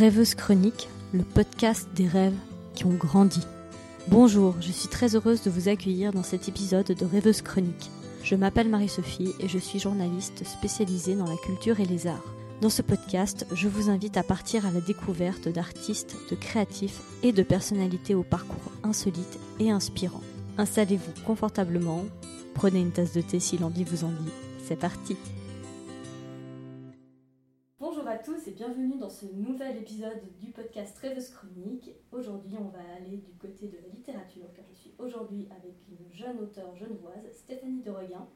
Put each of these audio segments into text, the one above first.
Rêveuse Chronique, le podcast des rêves qui ont grandi. Bonjour, je suis très heureuse de vous accueillir dans cet épisode de Rêveuse Chronique. Je m'appelle Marie-Sophie et je suis journaliste spécialisée dans la culture et les arts. Dans ce podcast, je vous invite à partir à la découverte d'artistes, de créatifs et de personnalités au parcours insolite et inspirant. Installez-vous confortablement, prenez une tasse de thé si l'envie vous en dit. C'est parti et bienvenue dans ce nouvel épisode du podcast Rêveuse Chronique. Aujourd'hui, on va aller du côté de la littérature car je suis aujourd'hui avec une jeune auteure genevoise, Stéphanie de Reguin,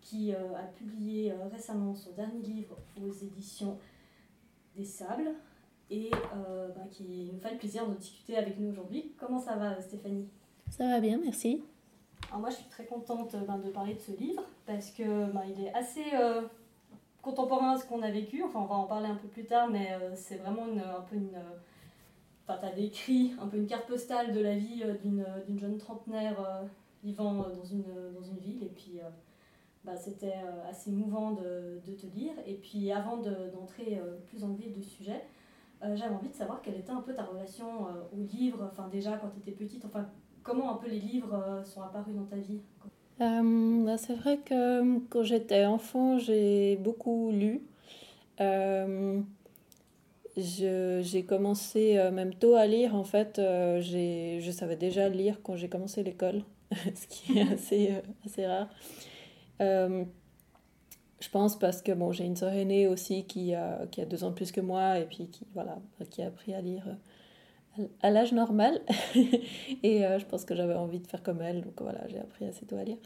qui euh, a publié euh, récemment son dernier livre aux éditions des Sables et euh, bah, qui nous fait le plaisir de discuter avec nous aujourd'hui. Comment ça va Stéphanie? Ça va bien, merci. Alors moi je suis très contente ben, de parler de ce livre parce que ben, il est assez contemporain à ce qu'on a vécu. Enfin, on va en parler un peu plus tard, mais euh, c'est vraiment une, un peu une. Enfin, tu as décrit un peu une carte postale de la vie euh, d'une jeune trentenaire euh, vivant dans une, ville. Et puis, bah, c'était assez mouvant de, de, te lire. Et puis, avant d'entrer plus en vif du sujet, j'avais envie de savoir quelle était un peu ta relation aux livres. Enfin, déjà, quand tu étais petite, enfin, comment un peu les livres sont apparus dans ta vie euh, bah, c'est vrai que quand j'étais enfant, j'ai beaucoup lu. Euh, j'ai commencé euh, même tôt à lire. En fait, je savais déjà lire quand j'ai commencé l'école, ce qui est assez, assez rare. je pense parce que bon, j'ai une sœur aînée aussi qui a, qui a deux ans de plus que moi et puis qui, voilà, qui a appris à lire à l'âge normal. et euh, je pense que j'avais envie de faire comme elle. Donc voilà, j'ai appris assez tôt à lire.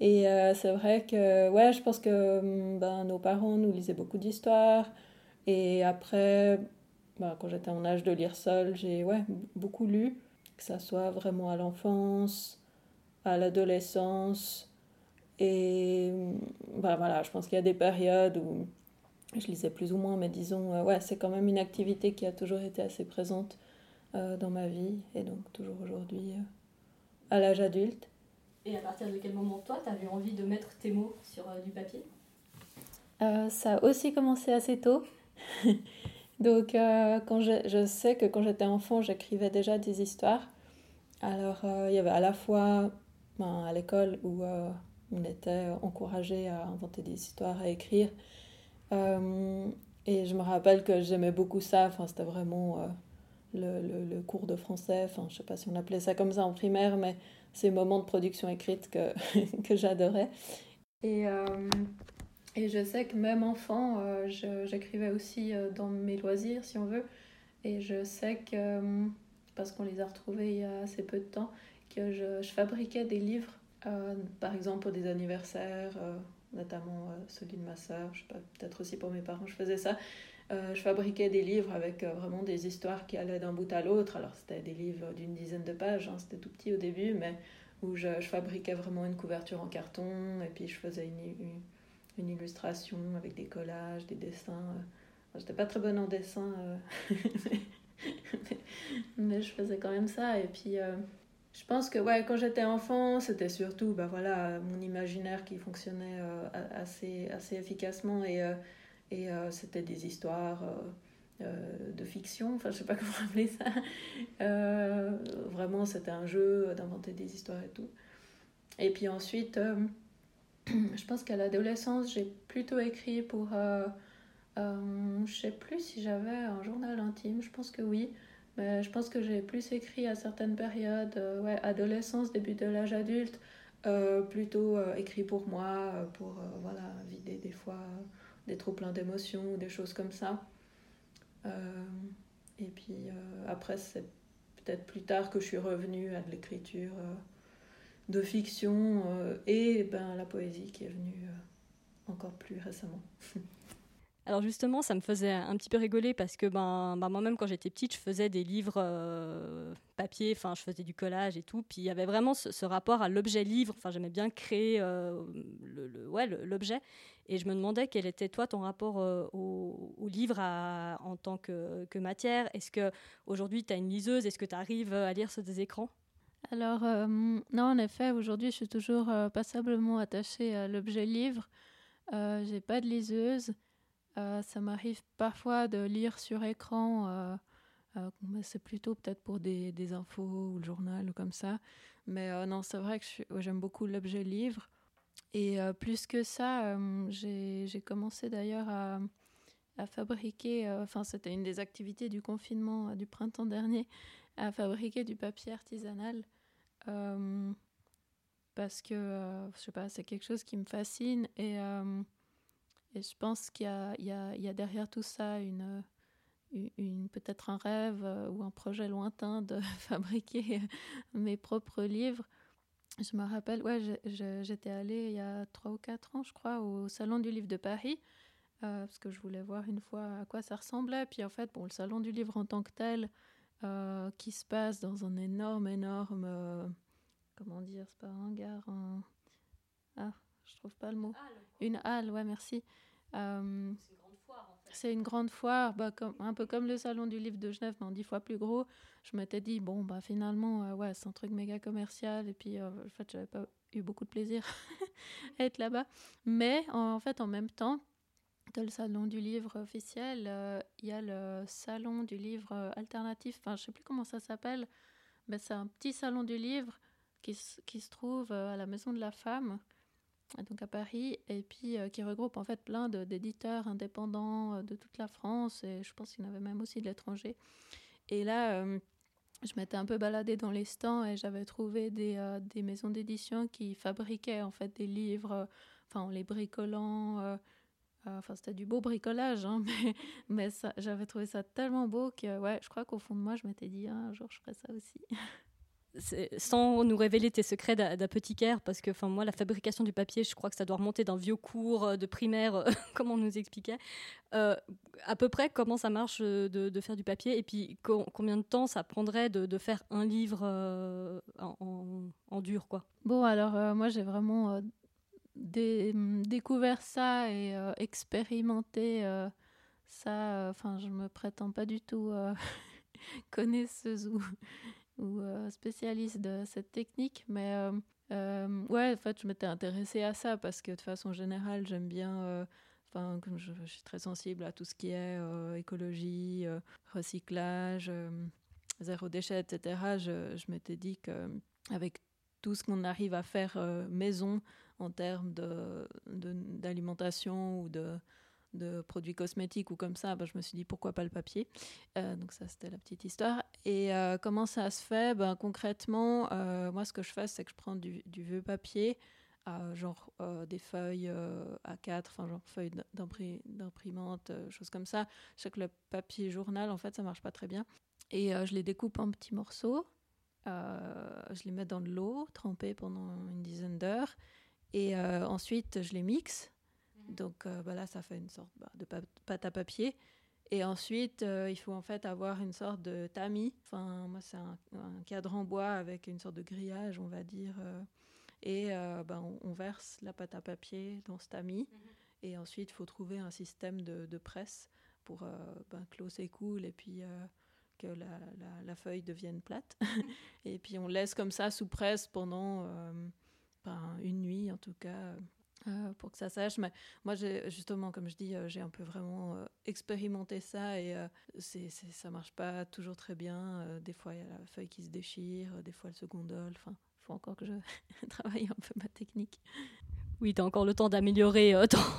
Et euh, c'est vrai que, ouais, je pense que mm, ben, nos parents nous lisaient beaucoup d'histoires. Et après, ben, quand j'étais en âge de lire seul, j'ai ouais, beaucoup lu, que ça soit vraiment à l'enfance, à l'adolescence. Et ben, voilà, je pense qu'il y a des périodes où je lisais plus ou moins, mais disons, euh, ouais, c'est quand même une activité qui a toujours été assez présente dans ma vie et donc toujours aujourd'hui euh, à l'âge adulte. Et à partir de quel moment toi, tu as eu envie de mettre tes mots sur euh, du papier? Ça a aussi commencé assez tôt. donc quand je, je, sais que quand j'étais enfant, j'écrivais déjà des histoires. Alors il y avait à la fois ben, à l'école où on était encouragé à inventer des histoires, à écrire. et je me rappelle que j'aimais beaucoup ça. Enfin, c'était vraiment le, le, cours de français, enfin je sais pas si on appelait ça comme ça en primaire, mais ces moments de production écrite que, que j'adorais. Et, euh, et je sais que même enfant, euh, j'écrivais aussi euh, dans mes loisirs, si on veut. Et je sais que, parce qu'on les a retrouvés il y a assez peu de temps, que je, je fabriquais des livres, par exemple pour des anniversaires, notamment celui de ma sœur, je sais pas, peut-être aussi pour mes parents, je faisais ça. Euh, je fabriquais des livres avec euh, vraiment des histoires qui allaient d'un bout à l'autre. Alors c'était des livres d'une dizaine de pages, hein, c'était tout petit au début, mais où je, fabriquais vraiment une couverture en carton et puis je faisais une, illustration avec des collages, des dessins. J'étais pas très bonne en dessin, euh, mais, je faisais quand même ça. Et puis je pense que ouais, quand j'étais enfant, c'était surtout bah, voilà, mon imaginaire qui fonctionnait assez, assez efficacement et et euh, c'était des histoires euh, euh, de fiction, enfin je sais pas comment appeler ça. vraiment, c'était un jeu d'inventer des histoires et tout. Et puis ensuite, je pense qu'à l'adolescence, j'ai plutôt écrit pour. Je sais plus si j'avais un journal intime, je pense que oui. Mais je pense que j'ai plus écrit à certaines périodes, ouais, adolescence, début de l'âge adulte, plutôt écrit pour moi, pour voilà, vider des fois des trop pleins d'émotions ou des choses comme ça. Euh, et puis euh, après, c'est peut-être plus tard que je suis revenue à de l'écriture euh, de fiction et ben, la poésie qui est venue encore plus récemment. Alors justement, ça me faisait un petit peu rigoler parce que ben, ben moi-même quand j'étais petite, je faisais des livres papier, enfin je faisais du collage et tout. Puis il y avait vraiment ce, rapport à l'objet livre. Enfin j'aimais bien créer euh, le, ouais, l'objet. Et je me demandais quel était toi ton rapport euh, au, livre en tant que, matière. Est-ce que aujourd'hui tu as une liseuse? Est-ce que tu arrives à lire sur des écrans? Alors non, en effet, aujourd'hui je suis toujours passablement attachée à l'objet livre. j'ai pas de liseuse. ça m'arrive parfois de lire sur écran. c'est plutôt peut-être pour des, infos ou le journal ou comme ça. Mais non, c'est vrai que j'aime beaucoup l'objet livre. Et plus que ça, j'ai commencé d'ailleurs à, fabriquer, euh, enfin c'était une des activités du confinement euh, du printemps dernier, à fabriquer du papier artisanal. Euh, parce que, je sais pas, c'est quelque chose qui me fascine et, je pense qu'il y, a, derrière tout ça une, peut-être un rêve ou un projet lointain de fabriquer mes propres livres. Je me rappelle, ouais, j'étais allée il y a trois ou quatre ans, je crois, au Salon du Livre de Paris. Euh, parce que je voulais voir une fois à quoi ça ressemblait. Puis en fait, bon, le salon du livre en tant que tel, euh, qui se passe dans un énorme, énorme, euh, comment dire, c'est pas un hangar, un... ah, je trouve pas le mot. Une halle, ouais, merci. c'est C'est une grande foire, bah, un peu comme le salon du livre de Genève, mais en dix fois plus gros. Je m'étais dit, bon, bah finalement, ouais, c'est un truc méga commercial. Et puis, en fait, j'avais pas eu beaucoup de plaisir à être là-bas. Mais en fait, en même temps, que le salon du livre officiel, euh, il y a le salon du livre euh, alternatif, enfin je sais plus comment ça s'appelle, mais c'est un petit salon du livre qui, se trouve euh, à la Maison de la Femme, donc à Paris, et puis qui regroupe en fait plein d'éditeurs indépendants de toute la France, et je pense qu'il y en avait même aussi de l'étranger. Et là, je m'étais un peu baladée dans les stands et j'avais trouvé des, maisons d'édition qui fabriquaient en fait des livres, enfin en les bricolant euh, enfin, c'était du beau bricolage, hein, mais, j'avais trouvé ça tellement beau que, ouais, je crois qu'au fond de moi, je m'étais dit, un jour, je ferai ça aussi. sans nous révéler tes secrets d'apothicaire, parce que moi la fabrication du papier, je crois que ça doit remonter d'un vieux cours euh, de primaire, euh, comme on nous expliquait. à peu près comment ça marche de, faire du papier? Et puis combien de temps ça prendrait de, faire un livre en, dur quoi? Bon alors moi j'ai vraiment découvert ça et euh, expérimenté euh, ça, euh, enfin, je me prétends pas du tout connaisseuse ou, ou spécialiste de cette technique, mais ouais, en fait, je m'étais intéressée à ça parce que de façon générale, j'aime bien. Enfin, comme je, suis très sensible à tout ce qui est écologie, recyclage, zéro déchet, etc. Je, je m'étais dit que avec tout ce qu'on arrive à faire maison en termes d'alimentation de, ou de, de, produits cosmétiques ou comme ça, ben, je me suis dit pourquoi pas le papier. Euh, donc ça, c'était la petite histoire. Et euh, comment ça se fait? Ben, Concrètement, euh, moi, ce que je fais, c'est que je prends du, vieux papier, genre des feuilles A4, enfin genre feuilles d'imprimante, choses comme ça. Je sais que le papier journal, en fait, ça marche pas très bien. Et je les découpe en petits morceaux. je les mets dans de l'eau, trempée pendant une dizaine d'heures. Et euh, ensuite, je les mixe. Mhm. Donc euh, bah là, ça fait une sorte bah, de pâte à papier. Et ensuite, euh, il faut en fait avoir une sorte de tamis. Enfin, moi, c'est un, cadre en bois avec une sorte de grillage, on va dire. et bah, on, verse la pâte à papier dans ce tamis. Mhm. Et ensuite, il faut trouver un système de, de presse pour ben, que l'eau s'écoule et puis que la, la, la, feuille devienne plate. Et puis, on laisse comme ça sous presse pendant une nuit en tout cas. Euh, pour que ça sèche. Mais moi, justement, comme je dis, euh, j'ai un peu vraiment euh, expérimenté ça et c'est, ça marche pas toujours très bien. des fois, il y a la feuille qui se déchire, des fois, elle se gondole. Enfin, il faut encore que je travaille un peu ma technique. Oui, tu as encore le temps d'améliorer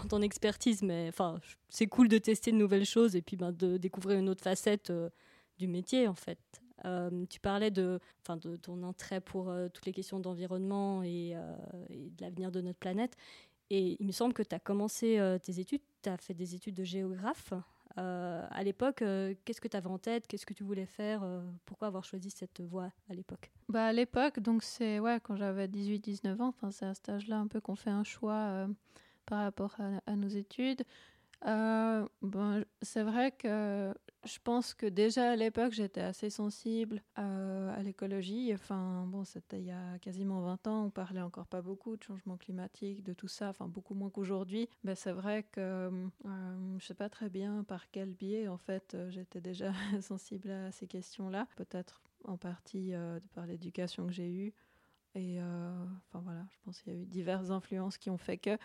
ton, expertise, mais enfin, c'est cool de tester de nouvelles choses et puis ben, de découvrir une autre facette du métier, en fait. Tu parlais de, enfin, de ton intérêt pour toutes les questions d'environnement et, de l'avenir de notre planète. Et il me semble que tu as commencé tes études, tu as fait des études de géographe. à l'époque, qu'est-ce que tu avais en tête? Qu'est-ce que tu voulais faire? Pourquoi avoir choisi cette voie à l'époque? Bah, À l'époque, donc c'est ouais, quand j'avais 18-19 ans, c'est à cet âge-là un peu qu'on fait un choix par rapport à nos études. Euh, c'est vrai que je pense que déjà à l'époque, j'étais assez sensible euh, à l'écologie. Enfin, bon, c'était il y a quasiment 20 ans, on parlait encore pas beaucoup de changement climatique, de tout ça, enfin beaucoup moins qu'aujourd'hui. Mais c'est vrai que euh, je sais pas très bien par quel biais, en fait, j'étais déjà sensible à ces questions-là. Peut-être en partie par l'éducation que j'ai eue. Et enfin voilà, je pense qu'il y a eu diverses influences qui ont fait que.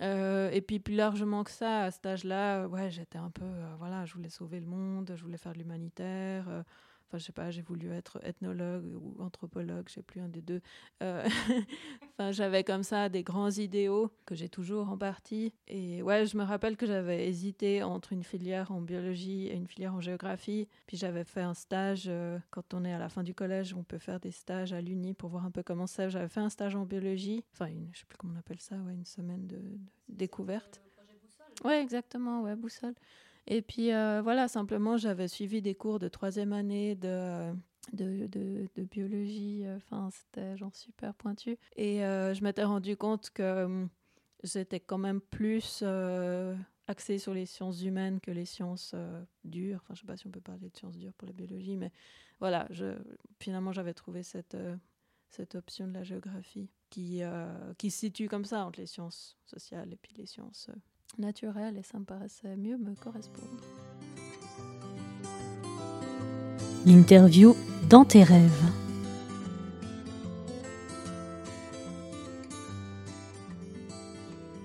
Et puis plus largement que ça, à cet âge-là, ouais, j'étais un peu, voilà, je voulais sauver le monde, je voulais faire de l'humanitaire. Enfin, je sais pas, j'ai voulu être ethnologue ou anthropologue, je sais plus un des deux. Euh, enfin, j'avais comme ça des grands idéaux que j'ai toujours en partie. Et ouais, je me rappelle que j'avais hésité entre une filière en biologie et une filière en géographie. Puis j'avais fait un stage, euh, quand on est à la fin du collège, on peut faire des stages à l'Uni pour voir un peu comment c'est. J'avais fait un stage en biologie, enfin, une, je sais plus comment on appelle ça, ouais, une semaine de, de découverte. Ouais, exactement, ouais, boussole. Et puis euh, voilà, simplement, j'avais suivi des cours de troisième année de, de, de, biologie. Euh, enfin, c'était genre super pointu. Et euh, je m'étais rendu compte que hum, j'étais quand même plus axée sur les sciences humaines que les sciences dures. Enfin, je sais pas si on peut parler de sciences dures pour la biologie, mais voilà, finalement, j'avais trouvé cette, cette option de la géographie qui, qui se situe comme ça entre les sciences sociales et puis les sciences naturel et ça me paraissait mieux me correspondre. L'interview dans tes rêves.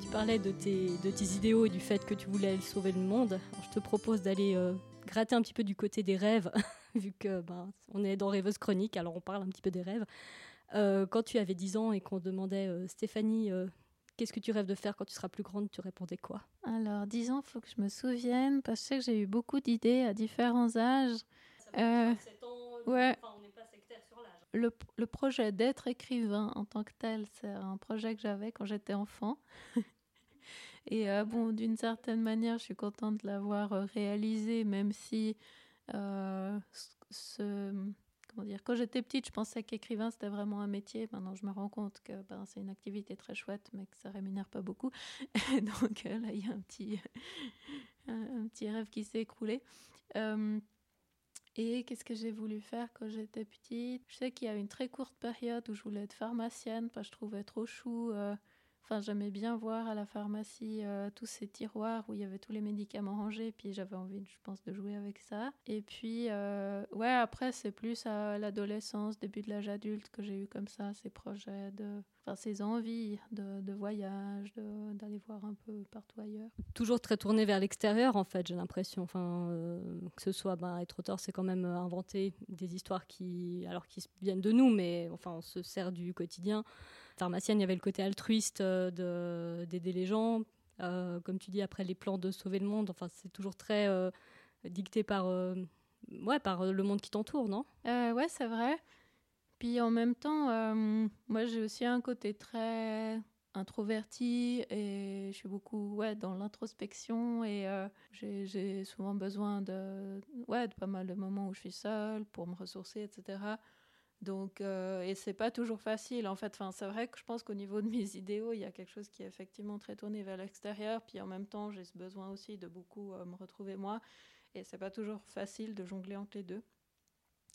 Tu parlais de tes, de tes idéaux et du fait que tu voulais sauver le monde. je te propose d'aller euh, gratter un petit peu du côté des rêves, vu que ben, on est dans Rêveuse Chronique, alors on parle un petit peu des rêves. Euh, quand tu avais 10 ans et qu'on demandait euh, Stéphanie Qu'est-ce que tu rêves de faire quand tu seras plus grande? Tu répondais quoi? Alors, disons, il faut que je me souvienne, parce que je sais que j'ai eu beaucoup d'idées à différents âges. Euh, ouais. Le, le, projet d'être écrivain en tant que tel, c'est un projet que j'avais quand j'étais enfant. Et euh, bon, d'une certaine manière, je suis contente de l'avoir euh, réalisé, même si ce, comment dire, quand j'étais petite, je pensais qu'écrivain c'était vraiment un métier. Maintenant, je me rends compte que ben, c'est une activité très chouette, mais que ça rémunère pas beaucoup. Donc euh, là, il y a un petit, un, petit rêve qui s'est écroulé. Euh, et qu'est-ce que j'ai voulu faire quand j'étais petite? Je sais qu'il y a une très courte période où je voulais être pharmacienne parce que je trouvais trop chou. Euh, J'aimais bien voir à la pharmacie euh, tous ces tiroirs où il y avait tous les médicaments rangés, puis j'avais envie, je pense, de jouer avec ça. Et puis, euh, ouais, après, c'est plus à l'adolescence, début de l'âge adulte, que j'ai eu comme ça ces projets de, enfin, ces envies de, de voyage, d'aller voir un peu partout ailleurs. Toujours très tourné vers l'extérieur, en fait, j'ai l'impression. Enfin, euh, que ce soit, ben, être auteur, c'est quand même inventer des histoires qui, alors qui viennent de nous, mais enfin, on se sert du quotidien il y avait le côté altruiste euh, d'aider les gens. Euh, comme tu dis, après les plans de sauver le monde, enfin, c'est toujours très euh, dicté par, ouais, par le monde qui t'entoure, non? Ouais, c'est vrai. Puis en même temps, moi j'ai aussi un côté très introverti et je suis beaucoup ouais, dans l'introspection et j'ai souvent besoin de, ouais, de pas mal de moments où je suis seule pour me ressourcer, etc. Donc, euh, et c'est pas toujours facile en fait. Enfin, c'est vrai que je pense qu'au niveau de mes idéaux, il y a quelque chose qui est effectivement très tourné vers l'extérieur. Puis en même temps, j'ai ce besoin aussi de beaucoup euh, me retrouver moi. Et c'est pas toujours facile de jongler entre les deux.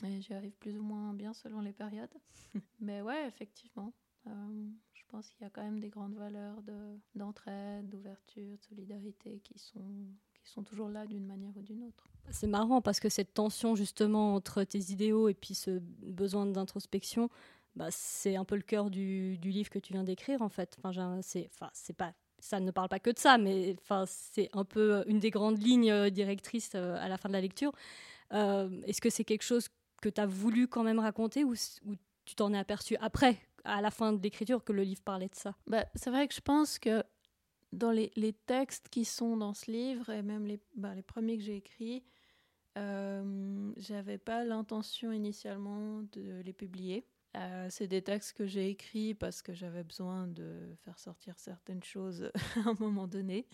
Et j'y arrive plus ou moins bien selon les périodes. Mais ouais, effectivement, euh, je pense qu'il y a quand même des grandes valeurs d'entraide, d'ouverture, de solidarité qui sont, qui sont toujours là d'une manière ou d'une autre. C'est marrant parce que cette tension justement entre tes idéaux et puis ce besoin d'introspection, bah, c'est un peu le cœur du, du, livre que tu viens d'écrire en fait. Enfin, c'est, enfin, c'est pas, ça ne parle pas que de ça, mais enfin, c'est un peu une des grandes lignes euh, directrices euh, à la fin de la lecture. Euh, est-ce que c'est quelque chose que tu as voulu quand même raconter ou, ou tu t'en es aperçu après, à la fin de l'écriture, que le livre parlait de ça? Bah, C'est vrai que je pense que dans les, textes qui sont dans ce livre, et même les, bah, les premiers que j'ai écrits, euh, j'avais pas l'intention initialement de les publier. Euh, c'est des textes que j'ai écrits parce que j'avais besoin de faire sortir certaines choses à un moment donné.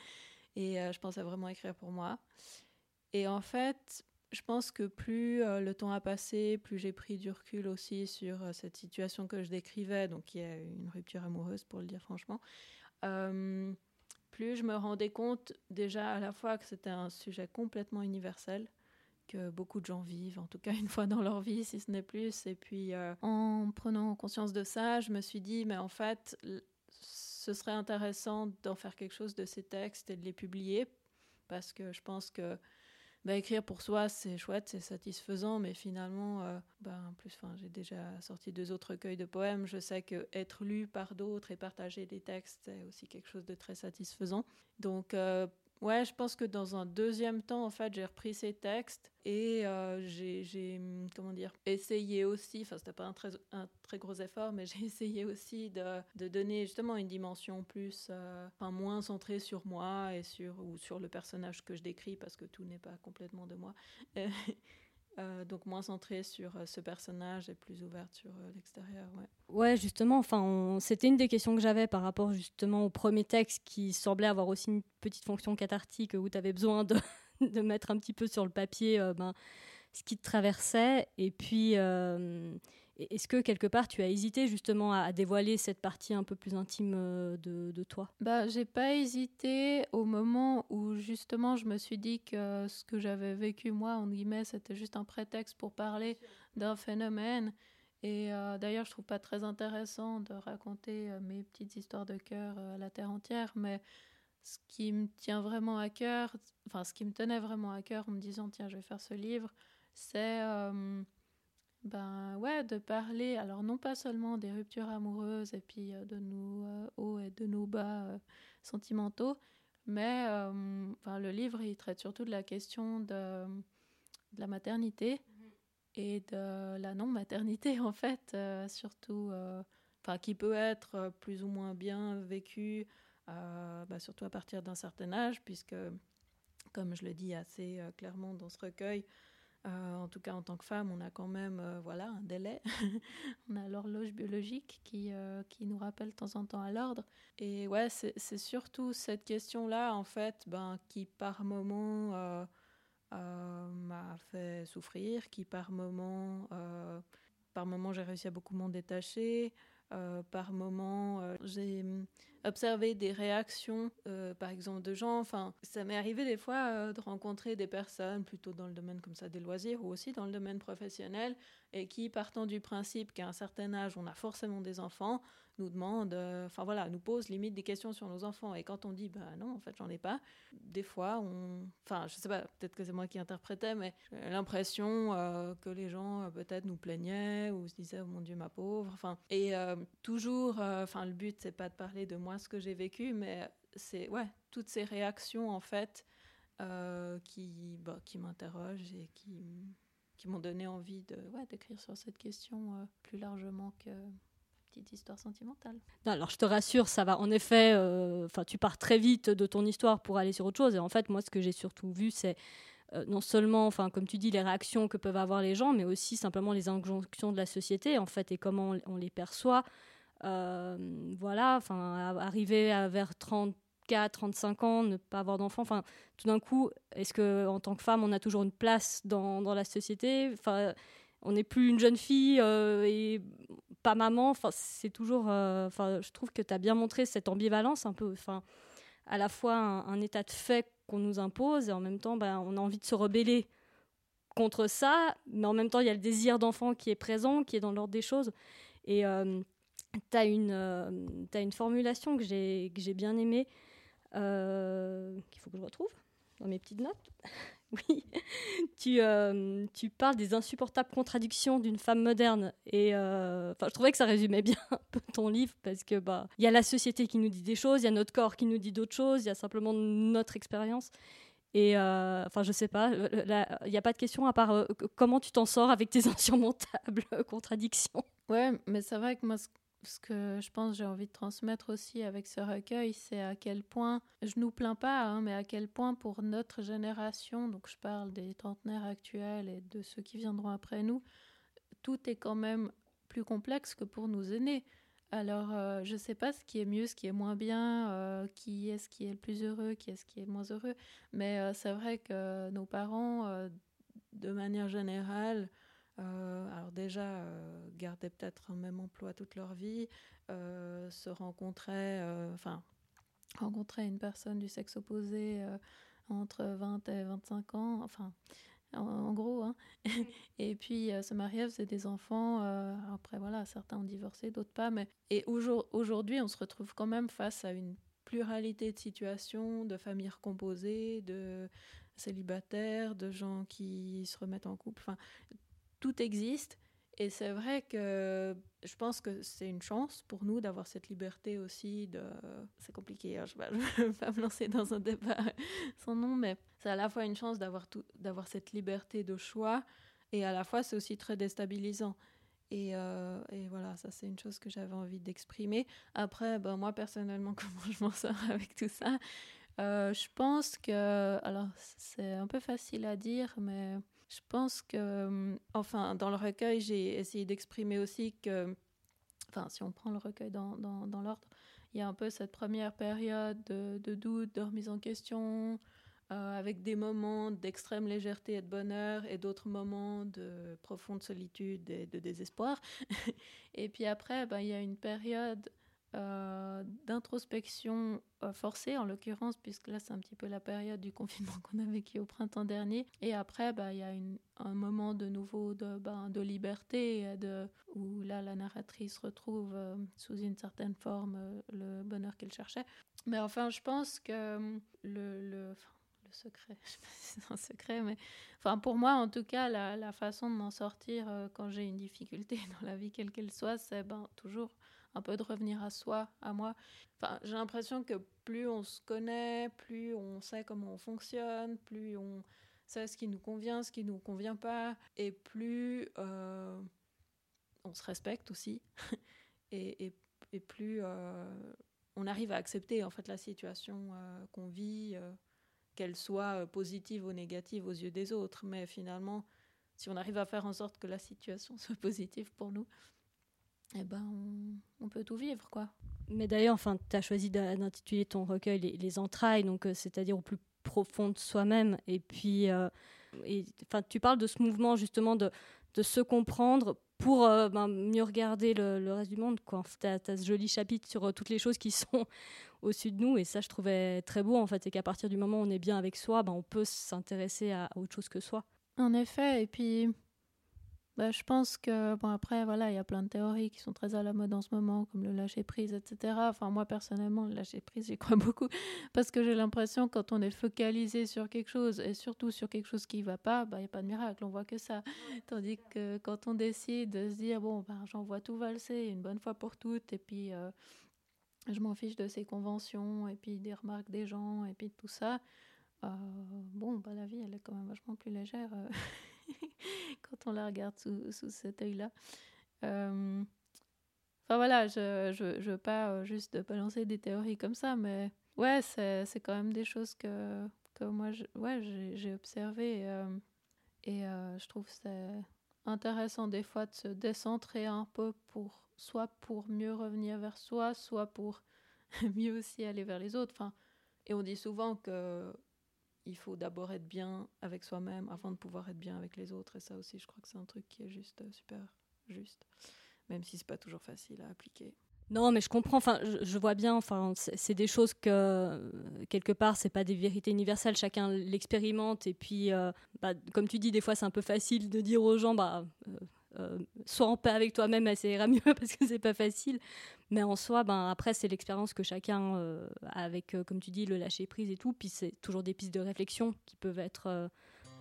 Et euh, je pensais vraiment écrire pour moi. Et en fait, je pense que plus le temps a passé, plus j'ai pris du recul aussi sur cette situation que je décrivais, donc qui est une rupture amoureuse pour le dire franchement plus je me rendais compte déjà à la fois que c'était un sujet complètement universel, que beaucoup de gens vivent, en tout cas une fois dans leur vie, si ce n'est plus. Et puis euh, en prenant conscience de ça, je me suis dit, mais en fait, ce serait intéressant d'en faire quelque chose de ces textes et de les publier, parce que je pense que écrire pour soi, c'est chouette, c'est satisfaisant, mais finalement, euh, bah, en plus, j'ai déjà sorti deux autres recueils de poèmes. Je sais que être lu par d'autres et partager des textes, c'est aussi quelque chose de très satisfaisant. Donc, euh, Ouais, je pense que dans un deuxième temps, en fait, j'ai repris ces textes et euh, j'ai, comment dire, essayé aussi, enfin, c'était pas un très, gros effort, mais j'ai essayé aussi de, de, donner justement une dimension plus, euh, enfin, moins centrée sur moi et sur, ou sur le personnage que je décris, parce que tout n'est pas complètement de moi. Euh, donc moins centrée sur euh, ce personnage et plus ouverte sur euh, l'extérieur. Ouais, justement, enfin, c'était une des questions que j'avais par rapport justement au premier texte qui semblait avoir aussi une petite fonction cathartique où tu avais besoin de, de, mettre un petit peu sur le papier ben, ce qui te traversait. Et puis, est-ce que quelque part tu as hésité justement à, dévoiler cette partie un peu plus intime euh, de, de toi? Bah, j'ai pas hésité au moment où justement je me suis dit que ce que j'avais vécu moi, en guillemets, c'était juste un prétexte pour parler d'un phénomène. Et euh, d'ailleurs, je trouve pas très intéressant de raconter euh, mes petites histoires de cœur à la terre entière, mais ce qui me tient vraiment à cœur, enfin ce qui me tenait vraiment à cœur en me disant tiens, je vais faire ce livre, c'est ben ouais, de parler, alors non pas seulement des ruptures amoureuses et puis euh, de nos euh, hauts et de nos bas euh, sentimentaux, mais le livre, il traite surtout de la question de, la maternité et de la non-maternité, en fait, surtout, enfin, qui peut être plus ou moins bien vécue, bah, surtout à partir d'un certain âge, puisque, comme je le dis assez clairement dans ce recueil, euh, en tout cas, en tant que femme, on a quand même euh, voilà, un délai. on a l'horloge biologique qui, euh, qui nous rappelle de temps en temps à l'ordre. Et ouais, c'est surtout cette question-là, en fait, ben, qui par moment m'a fait souffrir, qui par moment, par moment j'ai réussi à beaucoup m'en détacher. Par moment, j'ai observer des réactions, euh, par exemple, de gens. Enfin, ça m'est arrivé des fois euh, de rencontrer des personnes plutôt dans le domaine comme ça des loisirs ou aussi dans le domaine professionnel et qui, partant du principe qu'à un certain âge, on a forcément des enfants, nous demandent, euh, enfin voilà, nous posent limite des questions sur nos enfants. Et quand on dit, bah non, en fait, j'en ai pas, des fois, on. Enfin, je sais pas, peut-être que c'est moi qui interprétais, mais j'ai l'impression que les gens peut-être nous plaignaient ou se disaient, oh mon Dieu, ma pauvre. Enfin, et toujours, enfin, le but, c'est pas de parler de moi ce que j'ai vécu, mais c'est ouais, toutes ces réactions en fait euh, qui, bah, qui m'interrogent et qui, qui m'ont donné envie de ouais, d'écrire sur cette question euh, plus largement que petite histoire sentimentale. alors je te rassure, ça va. En effet, euh, enfin tu pars très vite de ton histoire pour aller sur autre chose. Et en fait, moi, ce que j'ai surtout vu, c'est non seulement, enfin comme tu dis, les réactions que peuvent avoir les gens, mais aussi simplement les injonctions de la société, en fait, et comment on les perçoit. Euh, voilà, enfin, arriver à vers 34, 35 ans, ne pas avoir d'enfant, enfin, tout d'un coup, est-ce que en tant que femme, on a toujours une place dans, dans la société? Enfin, on n'est plus une jeune fille euh, et pas maman. C'est toujours. Euh, je trouve que tu as bien montré cette ambivalence un peu. À la fois un, état de fait qu'on nous impose et en même temps, ben, on a envie de se rebeller contre ça, mais en même temps, il y a le désir d'enfant qui est présent, qui est dans l'ordre des choses. Et tu as, euh, as, une formulation que j'ai bien aimée, euh, qu'il faut que je retrouve dans mes petites notes. oui, tu, euh, tu parles des insupportables contradictions d'une femme moderne. Et enfin, je trouvais que ça résumait bien ton livre parce que bah il y a la société qui nous dit des choses, il y a notre corps qui nous dit d'autres choses, il y a simplement notre expérience. Et enfin, je sais pas, il n'y a pas de question à part comment tu t'en sors avec tes insurmontables contradictions? Ouais, mais c'est vrai que moi, que je pense j'ai envie de transmettre aussi avec ce recueil, c'est à quel point, je nous plains pas, hein, mais à quel point pour notre génération, donc je parle des trentenaires actuels et de ceux qui viendront après nous, tout est quand même plus complexe que pour nos aînés. Alors, euh, je ne sais pas ce qui est mieux, ce qui est moins bien, euh, qui est ce qui est le plus heureux, qui est ce qui est moins heureux, mais euh, c'est vrai que nos parents, de manière générale, euh, alors déjà, euh, garder peut-être un même emploi toute leur vie, euh, se rencontrer, enfin, rencontrer une personne du sexe opposé entre 20 et 25 ans, enfin, en, gros, hein. et puis se marier, c'est des enfants, après voilà, certains ont divorcé, d'autres pas, mais... Et aujourd'hui, on se retrouve quand même face à une pluralité de situations, de familles recomposées, de célibataires, de gens qui se remettent en couple. Enfin, tout existe. Et c'est vrai que je pense que c'est une chance pour nous d'avoir cette liberté aussi de... C'est compliqué, hein, je ne vais pas me lancer dans un débat sans nom, mais c'est à la fois une chance d'avoir, tout... cette liberté de choix et à la fois c'est aussi très déstabilisant. Et, euh, et, voilà, ça c'est une chose que j'avais envie d'exprimer. Après, ben, moi personnellement, comment je m'en sors avec tout ça? Euh, Je pense que, alors c'est un peu facile à dire, mais je pense que, enfin, dans le recueil, j'ai essayé d'exprimer aussi que, enfin, si on prend le recueil dans, dans, dans l'ordre, il y a un peu cette première période de, de doute, de remise en question, euh, avec des moments d'extrême légèreté et de bonheur et d'autres moments de profonde solitude et de désespoir. et puis après, ben, il y a une période euh, d'introspection euh, forcée, en l'occurrence, puisque là, c'est un petit peu la période du confinement qu'on a vécu au printemps dernier. Et après, ben, il y a un moment de nouveau de, ben, de liberté, de, où là, la narratrice retrouve sous une certaine forme le bonheur qu'elle cherchait. Mais enfin, je pense que le, le secret, je sais pas si c'est un secret, mais enfin pour moi en tout cas, la, la façon de m'en sortir euh, quand j'ai une difficulté dans la vie, quelle qu'elle soit, c'est ben, toujours un peu de revenir à soi, à moi. Enfin, j'ai l'impression que plus on se connaît, plus on sait comment on fonctionne, plus on sait ce qui nous convient, ce qui nous convient pas, et plus euh, on se respecte aussi, et, et, et, plus euh, on arrive à accepter en fait la situation qu'on vit qu'elle soit euh, positive ou négative aux yeux des autres. Mais finalement, si on arrive à faire en sorte que la situation soit positive pour nous, eh ben, on, peut tout vivre, quoi. Mais d'ailleurs, enfin, tu as choisi d'intituler ton recueil les, entrailles, donc euh, c'est-à-dire au plus profond de soi-même. Et puis, euh, enfin, tu parles de ce mouvement justement de, de se comprendre pour euh, ben, mieux regarder le, reste du monde. Tu as, ce joli chapitre sur euh, toutes les choses qui sont au-dessus de nous, et ça, je trouvais très beau, en fait, c'est qu'à partir du moment où on est bien avec soi, ben, on peut s'intéresser à, à autre chose que soi. En effet, et puis bah, je pense que, bon, après, voilà, il y a plein de théories qui sont très à la mode en ce moment, comme le lâcher prise, etc. Enfin, moi, personnellement, le lâcher prise, j'y crois beaucoup, parce que j'ai l'impression, quand on est focalisé sur quelque chose, et surtout sur quelque chose qui ne va pas, bah, il n'y a pas de miracle, on voit que ça. Tandis que quand on décide de se dire, bon, bah, j'envoie tout valser une bonne fois pour toutes, et puis euh, je m'en fiche de ces conventions, et puis des remarques des gens, et puis tout ça, euh, bon, bah, la vie, elle est quand même vachement plus légère. Euh, quand on la regarde sous, sous cet œil-là. Euh, enfin voilà, je, je, je veux pas euh, juste balancer des théories comme ça, mais ouais, c'est, quand même des choses que, que moi, je, ouais, j'ai, j'ai observé euh, et je trouve c'est intéressant des fois de se décentrer un peu pour soit pour mieux revenir vers soi, soit pour mieux aussi aller vers les autres. Enfin, et on dit souvent que il faut d'abord être bien avec soi-même avant de pouvoir être bien avec les autres. Et ça aussi, je crois que c'est un truc qui est juste euh, super juste, même si c'est pas toujours facile à appliquer. Non, mais je comprends. Enfin, je, vois bien. Enfin, c'est des choses que quelque part, c'est pas des vérités universelles. Chacun l'expérimente. Et puis, euh, bah, comme tu dis, des fois, c'est un peu facile de dire aux gens, bah, euh, euh, sois en paix avec toi-même, ça ira mieux parce que c'est pas facile. Mais en soi, ben, après, c'est l'expérience que chacun euh, a avec, euh, comme tu dis, le lâcher prise et tout. Puis c'est toujours des pistes de réflexion qui peuvent être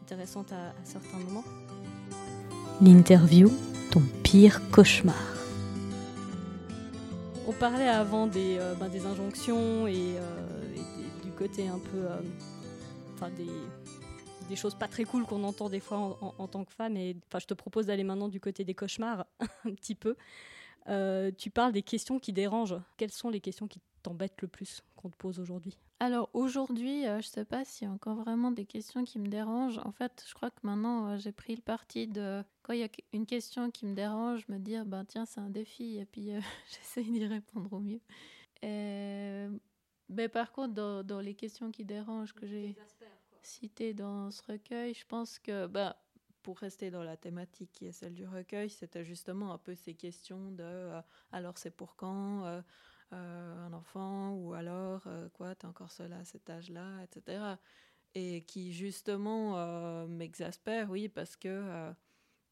intéressantes à, certains moments. L'interview, ton pire cauchemar. On parlait avant des, ben, des injonctions et, du côté un peu. Enfin, des des choses pas très cool qu'on entend des fois en, tant que femme. Et enfin, je te propose d'aller maintenant du côté des cauchemars un petit peu. Euh, tu parles des questions qui dérangent. Quelles sont les questions qui t'embêtent le plus qu'on te pose aujourd'hui? Alors aujourd'hui, euh, je sais pas s'il y a encore vraiment des questions qui me dérangent. En fait, je crois que maintenant, euh, j'ai pris le parti de, quand il y a une question qui me dérange, me dire, ben tiens, c'est un défi, et puis j'essaie d'y répondre au mieux. Mais par contre, dans, dans, les questions qui dérangent que j'ai cité dans ce recueil, je pense que, bah, pour rester dans la thématique qui est celle du recueil, c'était justement un peu ces questions de euh, alors c'est pour quand euh, euh, un enfant ou alors quoi, t'es encore seul à cet âge-là, etc. Et qui justement m'exaspère, oui, parce que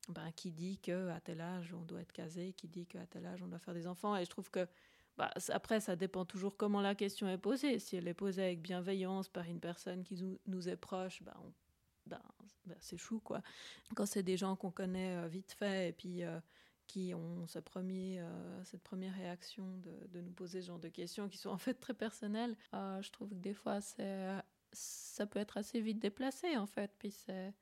ben, qui dit que à tel âge on doit être casé, qui dit qu'à tel âge on doit faire des enfants, et je trouve que bah, après, ça dépend toujours comment la question est posée. Si elle est posée avec bienveillance par une personne qui nous, est proche, bah, bah, bah, c'est chou, quoi. Quand c'est des gens qu'on connaît euh, vite fait et puis euh, qui ont ce premier, euh, cette première réaction de, de, nous poser ce genre de questions qui sont en fait très personnelles, je trouve que des fois, ça peut être assez vite déplacé, en fait. Puis c'est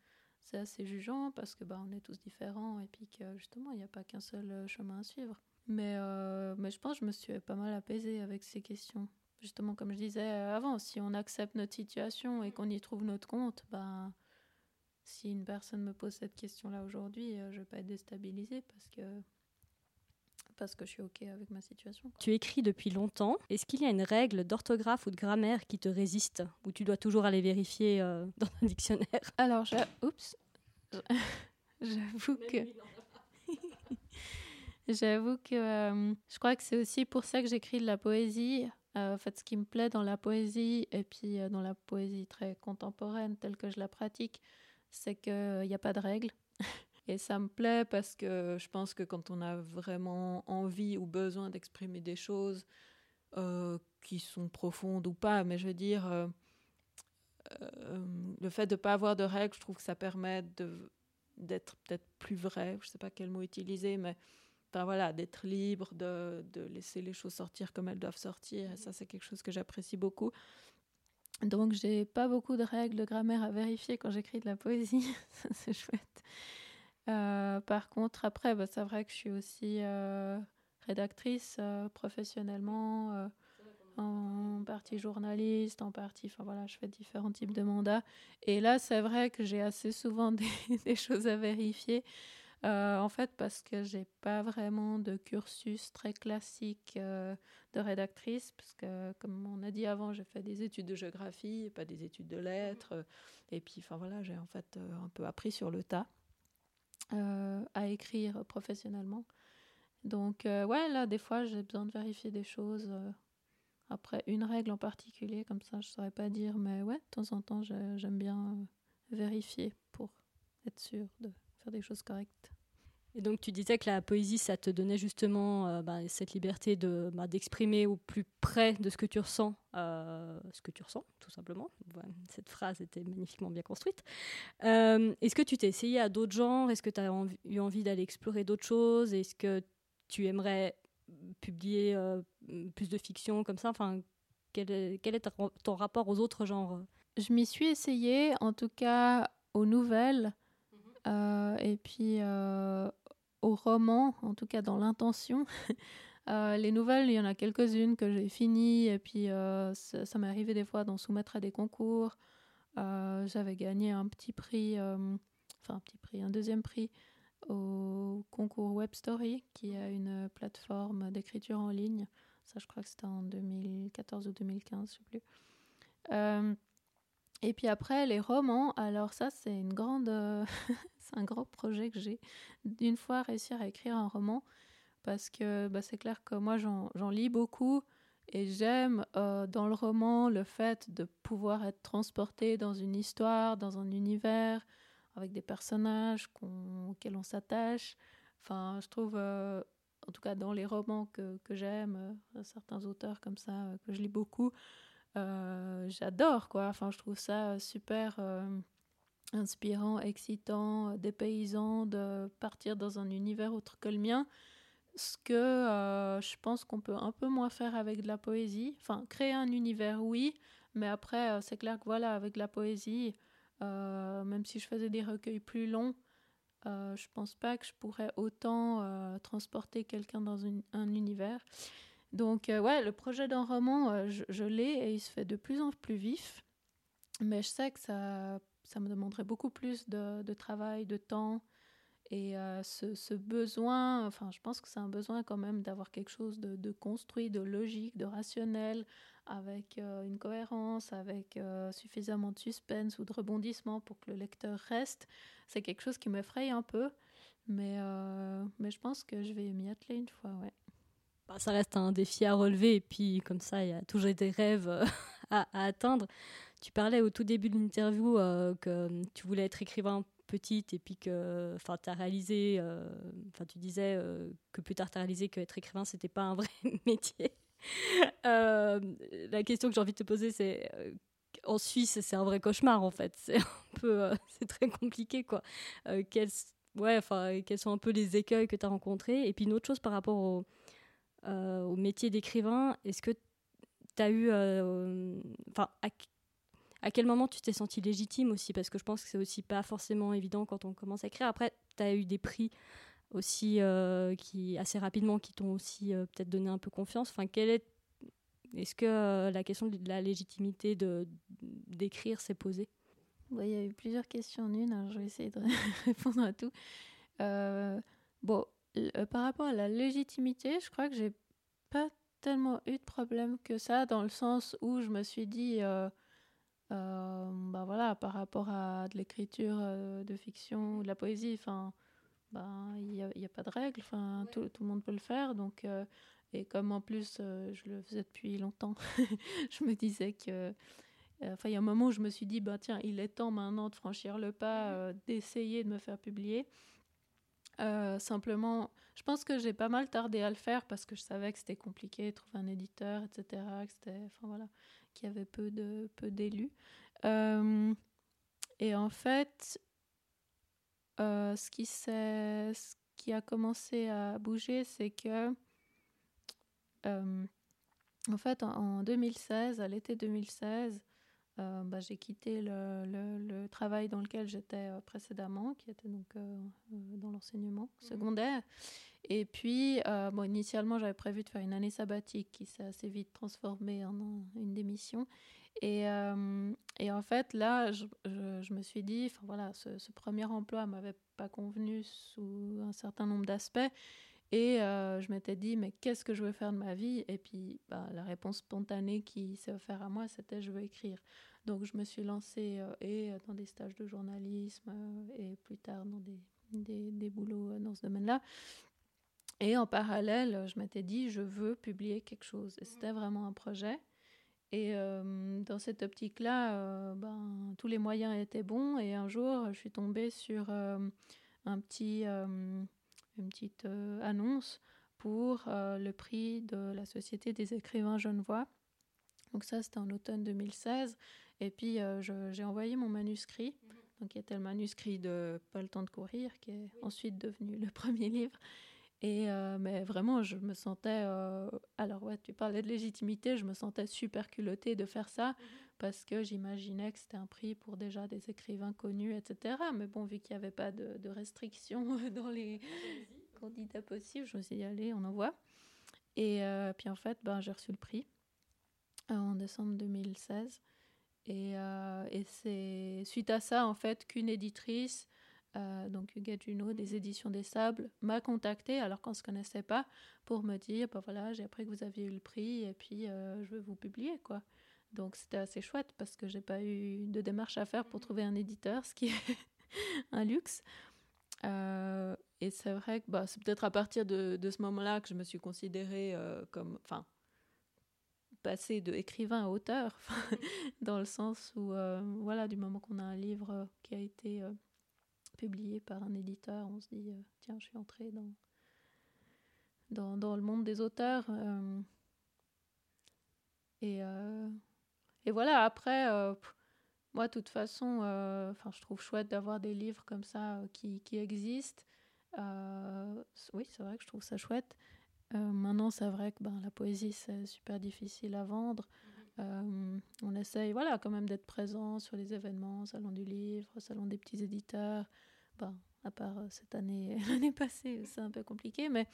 c'est assez jugeant parce que bah, on est tous différents et puis que justement il n'y a pas qu'un seul chemin à suivre. Mais, euh, mais je pense que je me suis pas mal apaisée avec ces questions. Justement, comme je disais avant, si on accepte notre situation et qu'on y trouve notre compte, ben, si une personne me pose cette question-là aujourd'hui, euh, je ne vais pas être déstabilisée parce que, parce que je suis OK avec ma situation. Tu écris depuis longtemps. Est-ce qu'il y a une règle d'orthographe ou de grammaire qui te résiste, ou tu dois toujours aller vérifier euh, dans un dictionnaire? Alors, je... oups, j'avoue que... J'avoue que euh, je crois que c'est aussi pour ça que j'écris de la poésie. Euh, en fait, ce qui me plaît dans la poésie et puis euh, dans la poésie très contemporaine telle que je la pratique, c'est qu'il n'y a pas de règles. et ça me plaît parce que je pense que quand on a vraiment envie ou besoin d'exprimer des choses qui sont profondes ou pas, mais je veux dire, le fait de ne pas avoir de règles, je trouve que ça permet d'être peut-être plus vrai. Je ne sais pas quel mot utiliser, mais voilà, d'être libre, de, de, laisser les choses sortir comme elles doivent sortir. Et ça, c'est quelque chose que j'apprécie beaucoup. Donc, j'ai pas beaucoup de règles de grammaire à vérifier quand j'écris de la poésie. c'est chouette. Euh, par contre, après, bah, c'est vrai que je suis aussi euh, rédactrice euh, professionnellement, en partie journaliste, en partie, enfin voilà, je fais différents types de mandats. Et là, c'est vrai que j'ai assez souvent des, des choses à vérifier. Euh, en fait, parce que j'ai pas vraiment de cursus très classique euh, de rédactrice, parce que, comme on a dit avant, j'ai fait des études de géographie, et pas des études de lettres. Et puis, enfin voilà, j'ai en fait euh, un peu appris sur le tas à écrire professionnellement. Donc, ouais, là, des fois, j'ai besoin de vérifier des choses. après, une règle en particulier, comme ça, je saurais pas dire, mais ouais, de temps en temps, j'aime bien vérifier pour être sûr de faire des choses correctes. Et donc tu disais que la poésie, ça te donnait justement euh, bah, cette liberté de bah, d'exprimer au plus près de ce que tu ressens, euh, ce que tu ressens, tout simplement. cette phrase était magnifiquement bien construite. Euh, est-ce que tu t'es essayé à d'autres genres? Est-ce que tu as eu envie d'aller explorer d'autres choses? Est-ce que tu aimerais publier plus de fiction comme ça? Enfin, quel est, quel est ton rapport aux autres genres? Je m'y suis essayée, en tout cas aux nouvelles. Mhm. et puis au roman, en tout cas dans l'intention. Euh, les nouvelles, il y en a quelques-unes que j'ai finies, et puis euh, ça, m'est arrivé des fois d'en soumettre à des concours. Euh, j'avais gagné un petit prix, enfin un petit prix, un deuxième prix au concours Web Story, qui est une plateforme d'écriture en ligne. Ça, je crois que c'était en 2014 ou 2015, je sais plus. Et puis après, les romans, alors ça, c'est une grande, c'est un grand projet que j'ai d'une fois réussir à écrire un roman parce que bah, c'est clair que moi, j'en lis beaucoup et j'aime euh, dans le roman le fait de pouvoir être transporté dans une histoire, dans un univers, avec des personnages auxquels on s'attache. Enfin, je trouve, euh, en tout cas dans les romans que, que j'aime, euh, certains auteurs comme ça que je lis beaucoup, j'adore quoi. Enfin, je trouve ça super inspirant, excitant, dépaysant de partir dans un univers autre que le mien. Ce que euh, je pense qu'on peut un peu moins faire avec de la poésie. Enfin, créer un univers, oui, mais après, c'est clair que voilà, avec la poésie, même si je faisais des recueils plus longs, je pense pas que je pourrais autant transporter quelqu'un dans un univers. Donc, euh, ouais, le projet d'un roman, euh, je, l'ai et il se fait de plus en plus vif. Mais je sais que ça, ça me demanderait beaucoup plus de, travail, de temps. Et euh, ce, besoin, enfin, je pense que c'est un besoin quand même d'avoir quelque chose de, construit, de logique, de rationnel, avec une cohérence, avec suffisamment de suspense ou de rebondissement pour que le lecteur reste. C'est quelque chose qui m'effraie un peu. Mais, mais je pense que je vais m'y atteler une fois, ouais. Bah, ça reste un défi à relever et puis comme ça il y a toujours des rêves euh, à, atteindre. Tu parlais au tout début de l'interview euh, que tu voulais être écrivain petite et puis que enfin tu as réalisé euh, enfin tu disais que plus tard tu as réalisé que être écrivain c'était pas un vrai métier. la question que j'ai envie de te poser, c'est en Suisse, c'est un vrai cauchemar en fait. C'est un peu, c'est très compliqué quoi. quels, ouais, enfin, quels sont un peu les écueils que tu as rencontrés? Et puis une autre chose par rapport au, métier d'écrivain, est-ce que tu as eu, enfin, quel moment tu t'es senti légitime aussi? Parce que je pense que c'est aussi pas forcément évident quand on commence à écrire. Après, tu as eu des prix aussi euh, assez rapidement, qui t'ont aussi euh, peut-être donné un peu confiance. Enfin, quelle est. Est-ce que euh, la question de la légitimité de, d'écrire s'est posée? Il y a eu plusieurs questions en une, je vais essayer de répondre à tout. bon, par rapport à la légitimité, je crois que j'ai pas tellement eu de problème que ça, dans le sens où je me suis dit bah voilà, par rapport à de l'écriture euh, de fiction ou de la poésie, enfin, bah, il n'y a, a, pas de règle, enfin, tout, tout, le monde peut le faire. Donc, euh, et comme en plus, je le faisais depuis longtemps, je me disais que. Enfin, il y a un moment où je me suis dit, bah, tiens, il est temps maintenant de franchir le pas, mhm. d'essayer de me faire publier. simplement, je pense que j'ai pas mal tardé à le faire parce que je savais que c'était compliqué de trouver un éditeur, etc. Que c'était, enfin voilà, qu'il y avait peu de peu d'élus. Euh, et en fait, euh, ce, qui ce qui a commencé à bouger, c'est que, euh, en fait, en, 2016, à l'été 2016, bah, j'ai quitté le, le, travail dans lequel j'étais précédemment, qui était donc dans l'enseignement mmh. Et puis, euh, bon, initialement, j'avais prévu de faire une année sabbatique qui s'est assez vite transformée en une démission. Et, euh, et en fait, là, je, je, me suis dit, enfin voilà, ce, premier emploi m'avait pas convenu sous un certain nombre d'aspects. Et euh, je m'étais dit, mais qu'est-ce que je veux faire de ma vie? Et puis, bah, la réponse spontanée qui s'est offerte à moi, c'était je veux écrire. Donc, je me suis lancée et dans des stages de journalisme et plus tard dans des, des, des boulots dans ce domaine-là. Et en parallèle, je m'étais dit, je veux publier quelque chose. Et c'était vraiment un projet. Et euh, dans cette optique-là, euh, ben, tous les moyens étaient bons. Et un jour, je suis tombée sur euh, un petit, une petite annonce pour le prix de la Société des écrivains genevois. Donc ça, c'était en automne 2016. Et puis, j'ai envoyé mon manuscrit, donc qui était le manuscrit de Pas le temps de courir, qui est ensuite devenu le premier livre. Et euh, mais vraiment, je me sentais. Euh, alors, ouais, tu parlais de légitimité, je me sentais super culottée de faire ça mhm. parce que j'imaginais que c'était un prix pour déjà des écrivains connus, etc. Mais bon, vu qu'il n'y avait pas de, de restrictions dans les candidats possibles, je me suis dit, allez, on envoie. Et euh, puis en fait, ben, j'ai reçu le prix en décembre 2016. Et, et c'est suite à ça, en fait, qu'une éditrice euh, donc Huguette Juno des éditions des Sables m'a contacté alors qu'on ne se connaissait pas pour me dire bah voilà j'ai appris que vous aviez eu le prix et puis euh, je veux vous publier quoi. Donc c'était assez chouette parce que j'ai pas eu de démarche à faire pour trouver un éditeur ce qui est un luxe. Euh, et c'est vrai que bah, c'est peut-être à partir de, de ce moment-là que je me suis considérée comme enfin passer de écrivain à auteur dans le sens où voilà du moment qu'on a un livre qui a été publié par un éditeur, on se dit, euh, tiens, je suis entrée dans, dans, dans, le monde des auteurs. Euh, et, euh, et voilà, après, moi, de toute façon, je trouve chouette d'avoir des livres comme ça qui, qui existent. oui, c'est vrai que je trouve ça chouette. maintenant, c'est vrai que ben, la poésie, c'est super difficile à vendre. Mm-hmm. on essaye, voilà, quand même d'être présent sur les événements, salon du livre, salon des petits éditeurs, Bon, à part euh, cette année, l'année passée, c'est un peu compliqué, mais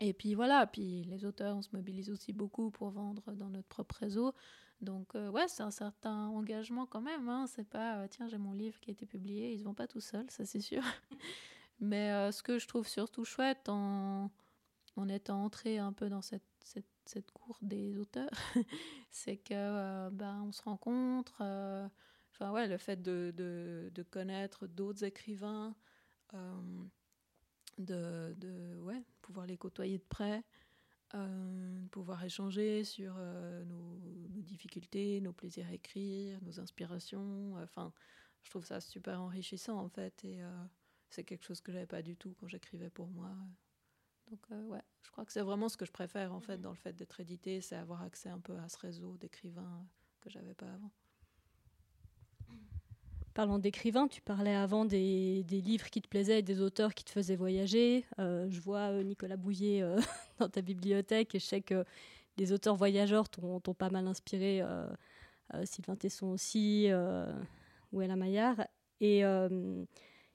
et puis voilà, puis les auteurs, on se mobilise aussi beaucoup pour vendre dans notre propre réseau. Donc euh, ouais, c'est un certain engagement quand même. Hein. C'est pas euh, tiens j'ai mon livre qui a été publié, ils ne vont pas tout seuls, ça c'est sûr. Mais ce que je trouve surtout chouette en, en étant entré un peu dans cette, cette cour des auteurs, c'est que ben, on se rencontre Enfin, ouais, le fait de, de, de connaître d'autres écrivains, euh, de, de ouais, pouvoir les côtoyer de près, euh, pouvoir échanger sur euh, nos, nos, difficultés, nos plaisirs à écrire, nos inspirations. Enfin, je trouve ça super enrichissant en fait, et c'est quelque chose que j'avais pas du tout quand j'écrivais pour moi. Donc, ouais, je crois que c'est vraiment ce que je préfère, en fait, dans le fait d'être édité, c'est avoir accès un peu à ce réseau d'écrivains que j'avais pas avant. Parlant d'écrivains, tu parlais avant des, livres qui te plaisaient et des auteurs qui te faisaient voyager. Euh, je vois euh, Nicolas Bouillet euh, dans ta bibliothèque et je sais que les auteurs voyageurs t'ont pas mal inspiré. Sylvain Tesson aussi, ou Ella Maillard. Et,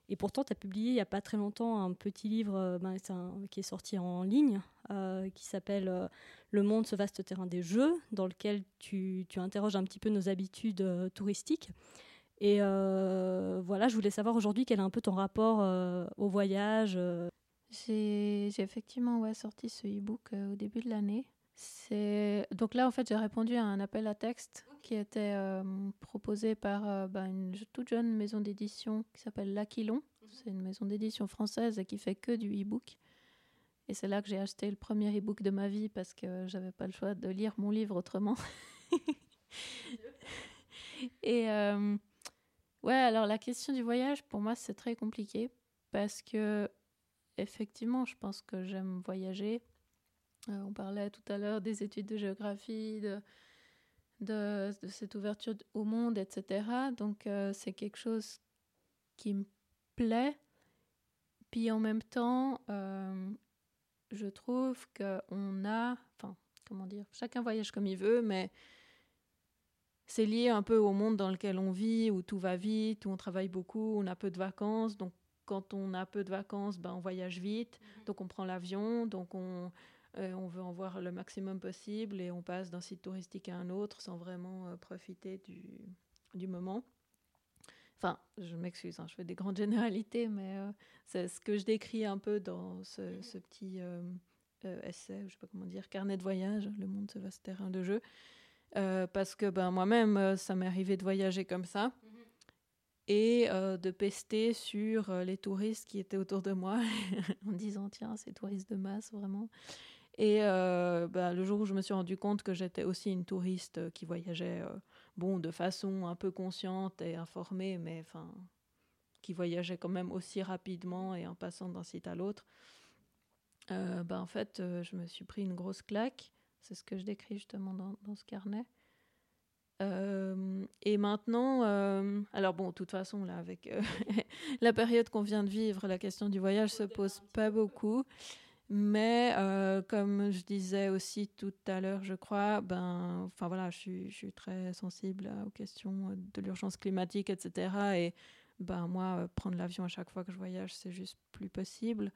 et pourtant, tu as publié il n'y a pas très longtemps un petit livre ben, qui est sorti en ligne, qui s'appelle Le monde, ce vaste terrain des jeux, dans lequel tu, interroges un petit peu nos habitudes touristiques. Et euh, voilà, je voulais savoir aujourd'hui quel est un peu ton rapport euh, au voyage. Euh. J'ai effectivement sorti ce e-book au début de l'année. Donc là, en fait, j'ai répondu à un appel à texte qui était proposé par bah, une toute jeune maison d'édition qui s'appelle L'Aquilon. Mhm. C'est une maison d'édition française qui fait que du e-book. Et c'est là que j'ai acheté le premier e-book de ma vie parce que j'avais pas le choix de lire mon livre autrement. et Ouais, alors la question du voyage, pour moi, c'est très compliqué parce que, effectivement, je pense que j'aime voyager. Euh, on parlait tout à l'heure des études de géographie, de, de, cette ouverture au monde, etc. Donc, euh, c'est quelque chose qui me plaît. Puis en même temps, euh, je trouve qu'on a, enfin, comment dire, chacun voyage comme il veut, mais c'est lié un peu au monde dans lequel on vit, où tout va vite, où on travaille beaucoup, on a peu de vacances. Donc, quand on a peu de vacances, ben, on voyage vite. Mhm. Donc, on prend l'avion. Donc, on, euh, on veut en voir le maximum possible et on passe d'un site touristique à un autre sans vraiment euh, profiter du, du, moment. Enfin, je m'excuse, hein, je fais des grandes généralités, mais euh, c'est ce que je décris un peu dans ce, ce petit essai, je sais pas comment dire, carnet de voyage, Le monde, ce vaste terrain de jeu. Parce que ben, moi-même, ça m'est arrivé de voyager comme ça mhm. et euh, de pester sur les touristes qui étaient autour de moi en disant tiens, c'est touristes de masse vraiment. Et ben, le jour où je me suis rendu compte que j'étais aussi une touriste qui voyageait bon, de façon un peu consciente et informée, mais qui voyageait quand même aussi rapidement et en passant d'un site à l'autre, ben, en fait, je me suis pris une grosse claque c'est ce que je décris justement dans, ce carnet. Euh, et maintenant, euh, alors bon, de toute façon, là, avec euh, la période qu'on vient de vivre, la question du voyage se pose pas beaucoup. Mais comme je disais aussi tout à l'heure, je crois, ben, enfin voilà, je suis, très sensible aux questions de l'urgence climatique, etc. Et ben moi, prendre l'avion à chaque fois que je voyage, c'est juste plus possible.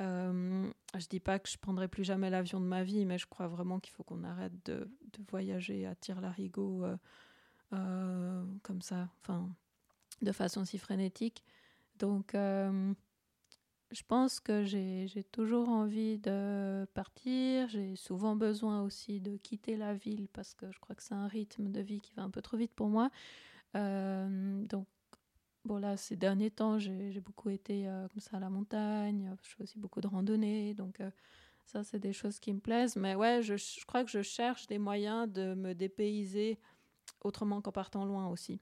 Euh, je dis pas que je prendrai plus jamais l'avion de ma vie, mais je crois vraiment qu'il faut qu'on arrête de, voyager à tire-larigot euh, euh, comme ça, enfin, de façon si frénétique. Donc, euh, je pense que j'ai toujours envie de partir. J'ai souvent besoin aussi de quitter la ville parce que je crois que c'est un rythme de vie qui va un peu trop vite pour moi. donc, Bon, là, ces derniers temps, j'ai beaucoup été euh, comme ça à la montagne. Je fais aussi beaucoup de randonnées. Donc, euh, ça, c'est des choses qui me plaisent. Mais ouais, je, je, crois que je cherche des moyens de me dépayser autrement qu'en partant loin aussi.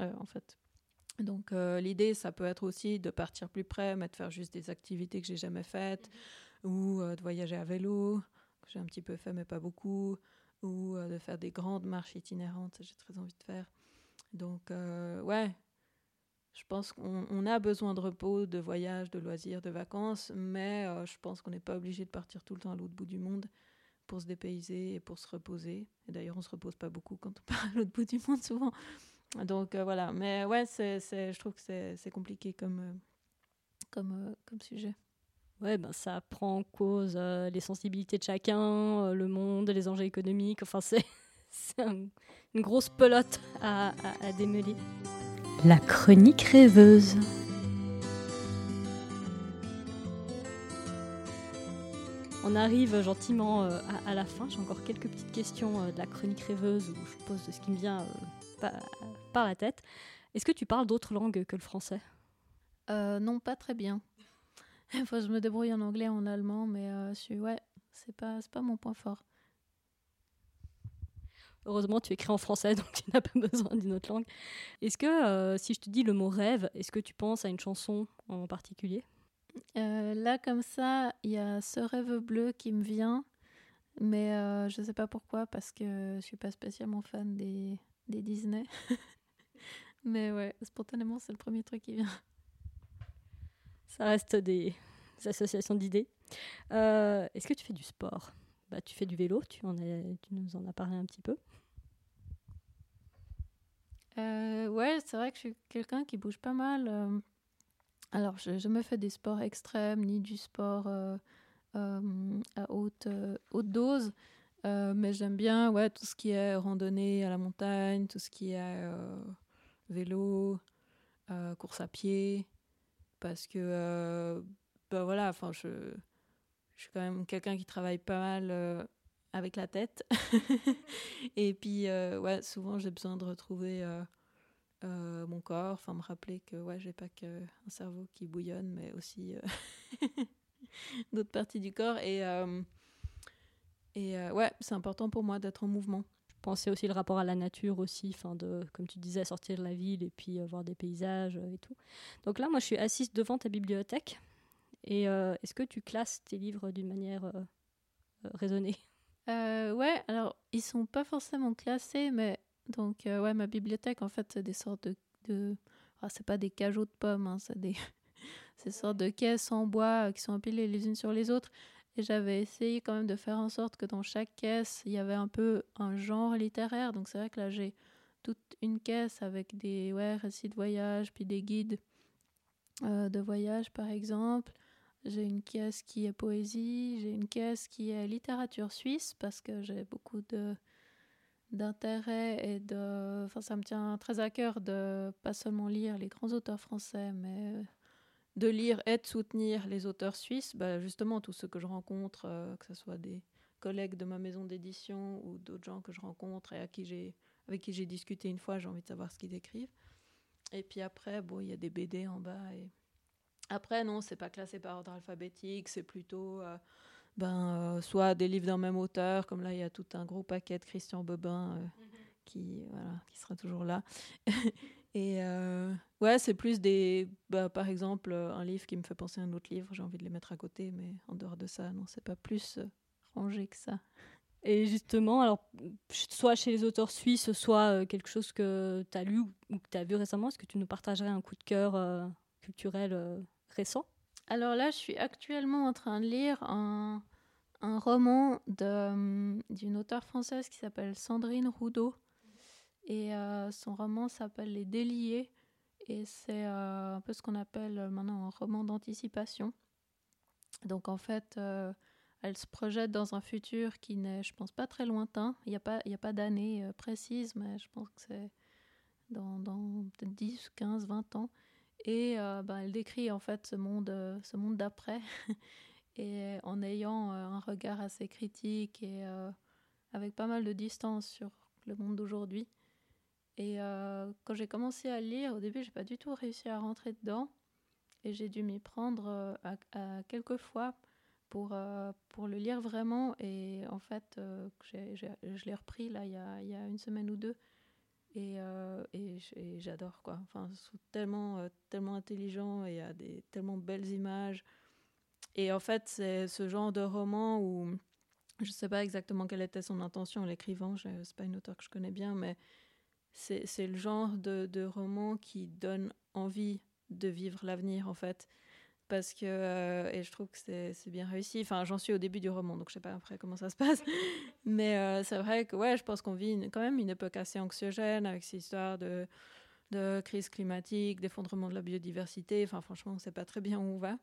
Euh, en fait. Donc, l'idée, ça peut être aussi de partir plus près, mais de faire juste des activités que j'ai jamais faites, mm-hmm. ou de voyager à vélo, que j'ai un petit peu fait, mais pas beaucoup, ou de faire des grandes marches itinérantes, j'ai très envie de faire. Donc, ouais, je pense qu'on a besoin de repos, de voyage, de loisirs, de vacances, mais euh, je pense qu'on n'est pas obligé de partir tout le temps à l'autre bout du monde pour se dépayser et pour se reposer. Et d'ailleurs, on ne se repose pas beaucoup quand on part à l'autre bout du monde souvent. Donc euh, voilà, mais ouais, c'est, je trouve que c'est, compliqué comme, euh, comme, comme sujet. Ouais, ben ça prend en cause les sensibilités de chacun, le monde, les enjeux économiques. Enfin, c'est, une grosse pelote à, à, à démêler. La chronique rêveuse. On arrive gentiment euh, à, la fin. J'ai encore quelques petites questions euh, de la chronique rêveuse où je pose ce qui me vient euh, par, la tête. Est-ce que tu parles d'autres langues que le français? Non, pas très bien. Enfin, je me débrouille en anglais, en allemand, mais je suis, ouais, c'est pas, pas mon point fort. Heureusement, tu écris en français, donc tu n'as pas besoin d'une autre langue. Est-ce que, euh, si je te dis le mot rêve, est-ce que tu penses à une chanson en particulier? Là, comme ça, il y a ce rêve bleu qui me vient, mais je ne sais pas pourquoi, parce que je suis pas spécialement fan des, des Disney. mais ouais, spontanément, c'est le premier truc qui vient. Ça reste des associations d'idées. Est-ce que tu fais du sport? Bah, Tu fais du vélo, tu, en tu nous en as parlé un petit peu. Euh, ouais, c'est vrai que je suis quelqu'un qui bouge pas mal. Euh. alors, je, me fais des sports extrêmes, ni du sport euh, à haute, haute dose. Mais j'aime bien ouais, tout ce qui est randonnée à la montagne, tout ce qui est vélo, course à pied. Parce que, ben voilà, je, je suis quand même quelqu'un qui travaille pas mal avec la tête. et puis, euh, ouais, souvent j'ai besoin de retrouver euh, euh, mon corps, me rappeler que ouais, j'ai pas qu'un cerveau qui bouillonne, mais aussi d'autres parties du corps. Et, et ouais, c'est important pour moi d'être en mouvement. Je pensais aussi le rapport à la nature aussi, enfin de, comme tu disais, sortir de la ville et puis voir des paysages et tout. Donc là, moi, je suis assise devant ta bibliothèque. Et est-ce que tu classes tes livres d'une manière raisonnée? Euh, ouais, alors ils sont pas forcément classés, mais donc euh, ouais, ma bibliothèque en fait c'est des sortes de, de... Ah, c'est pas des cajots de pommes, hein, c'est des ces sortes de caisses en bois euh, qui sont empilées les unes sur les autres. Et j'avais essayé quand même de faire en sorte que dans chaque caisse il y avait un peu un genre littéraire. Donc c'est vrai que là j'ai toute une caisse avec des ouais, récits de voyage, puis des guides de voyage par exemple. J'ai une caisse qui est poésie, j'ai une caisse qui est littérature suisse parce que j'ai beaucoup de d'intérêt et de enfin ça me tient très à cœur de pas seulement lire les grands auteurs français mais de lire et de soutenir les auteurs suisses bah justement tous ceux que je rencontre euh, que ce soit des collègues de ma maison d'édition ou d'autres gens que je rencontre et à qui j'ai avec qui j'ai discuté une fois j'ai envie de savoir ce qu'ils écrivent et puis après bon il y a des BD en bas et après, non, c'est pas classé par ordre alphabétique, c'est plutôt euh, ben, euh, soit des livres d'un même auteur, comme là, il y a tout un gros paquet de Christian Bobin mhm. qui, voilà, qui sera toujours là. Et ouais, c'est plus des. Bah, par exemple, un livre qui me fait penser à un autre livre, j'ai envie de les mettre à côté, mais en dehors de ça, non, c'est pas plus rangé que ça. Et justement, alors, soit chez les auteurs suisses, soit quelque chose que tu as lu ou que tu as vu récemment, est-ce que tu nous partagerais un coup de cœur culturel récent? Alors là, je suis actuellement en train de lire un, un roman d'une auteure française qui s'appelle Sandrine Roudot. Et euh, son roman s'appelle Les Déliés. Et c'est euh, un peu ce qu'on appelle maintenant un roman d'anticipation. Donc en fait, euh, elle se projette dans un futur qui n'est, je pense, pas très lointain. Il n'y a pas, pas d'année précise, mais je pense que c'est dans, dans 10, 15, 20 ans. Et euh, ben, elle décrit en fait ce monde, euh, ce monde d'après, et en ayant euh, un regard assez critique et avec pas mal de distance sur le monde d'aujourd'hui. Et quand j'ai commencé à lire, au début, j'ai pas du tout réussi à rentrer dedans, et j'ai dû m'y prendre à, quelques fois pour, pour le lire vraiment. Et en fait, je l'ai repris là il y, a, une semaine ou deux. Et, euh, j'adore quoi. Enfin, sont tellement, euh, tellement intelligents et il y a des tellement belles images. Et en fait, c'est ce genre de roman où je ne sais pas exactement quelle était son intention en l'écrivant. C'est pas une auteure que je connais bien, mais c'est le genre de, de roman qui donne envie de vivre l'avenir en fait. Parce que euh, et je trouve que c'est bien réussi. Enfin j'en suis au début du roman donc je sais pas après comment ça se passe. Mais euh, c'est vrai que ouais je pense qu'on vit quand même une époque assez anxiogène avec ces histoires de de crise climatique d'effondrement de la biodiversité. Enfin franchement on sait pas très bien où on va.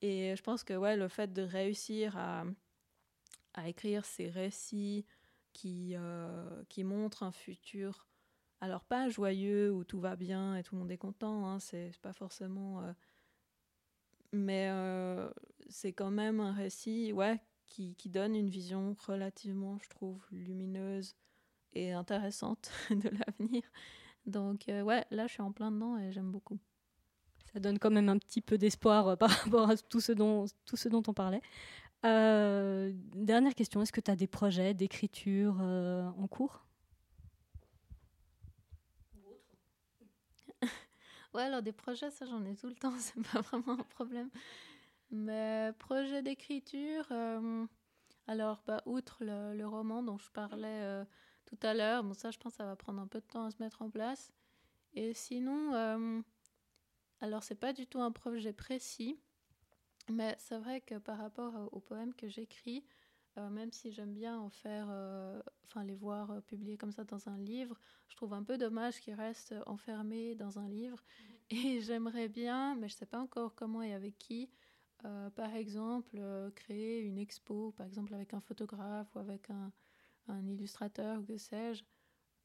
Et je pense que ouais le fait de réussir à à écrire ces récits qui euh, qui montrent un futur alors pas joyeux où tout va bien et tout le monde est content hein, c'est pas forcément mais euh, c'est quand même un récit ouais, qui, qui, donne une vision relativement, je trouve, lumineuse et intéressante de l'avenir. Donc euh, ouais, là je suis en plein dedans et j'aime beaucoup. Ça donne quand même un petit peu d'espoir euh, par rapport à tout ce dont, tout ce dont on parlait. dernière question, est-ce que tu as des projets d'écriture en cours? Ouais, alors des projets, ça j'en ai tout le temps, c'est pas vraiment un problème. Mais projet d'écriture, euh, alors bah, outre le, roman dont je parlais euh, tout à l'heure, bon ça je pense que ça va prendre un peu de temps à se mettre en place. Et sinon, euh, alors c'est pas du tout un projet précis, mais c'est vrai que par rapport aux poèmes que j'écris, même si j'aime bien en faire, enfin les voir publiés comme ça dans un livre, je trouve un peu dommage qu'ils restent enfermés dans un livre. Et j'aimerais bien, mais je sais pas encore comment et avec qui, euh, par exemple, euh, créer une expo, par exemple avec un photographe ou avec un, un illustrateur ou que sais-je,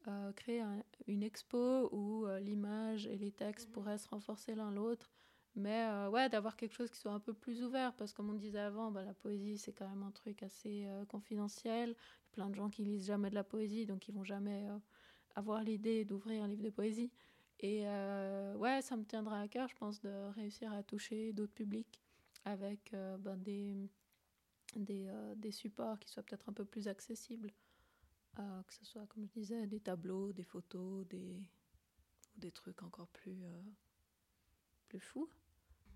euh, créer une expo où l'image et les textes mhm. pourraient se renforcer l'un l'autre, mais ouais, d'avoir quelque chose qui soit un peu plus ouvert, parce que comme on disait avant, bah, la poésie c'est quand même un truc assez confidentiel. Il y a plein de gens qui lisent jamais de la poésie, donc ils vont jamais avoir l'idée d'ouvrir un livre de poésie. Et ouais, ça me tiendra à cœur, je pense, de réussir à toucher d'autres publics avec euh, ben, des, des, euh, des, supports qui soient peut-être un peu plus accessibles, euh, que ce soit, comme je disais, des tableaux, des photos, des, des trucs encore plus, plus fous.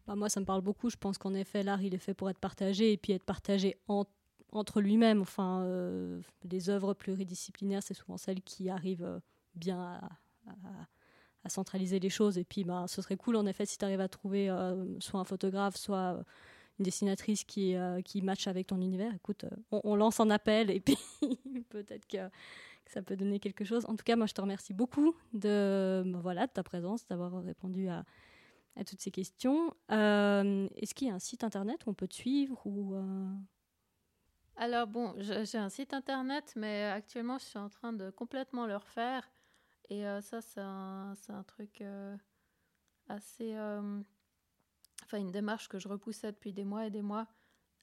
Bah, moi, ça me parle beaucoup. Je pense qu'en effet, l'art, il est fait pour être partagé et puis être partagé entre lui-même. Enfin, les œuvres pluridisciplinaires, c'est souvent celles qui arrivent bien à, centraliser les choses. Et puis, ben, ce serait cool, en effet, si tu arrives à trouver euh, soit un photographe, soit euh, une dessinatrice qui, euh, qui match avec ton univers. Écoute, on, lance un appel et puis peut-être que, ça peut donner quelque chose. En tout cas, moi, je te remercie beaucoup de, ben, voilà, de ta présence, d'avoir répondu à, à, toutes ces questions. Est-ce qu'il y a un site internet où on peut te suivre ou Alors, bon, j'ai un site internet, mais actuellement, je suis en train de complètement le refaire. Et euh, ça, c'est un, un, truc euh, assez. Euh, enfin, une démarche que je repoussais depuis des mois et des mois.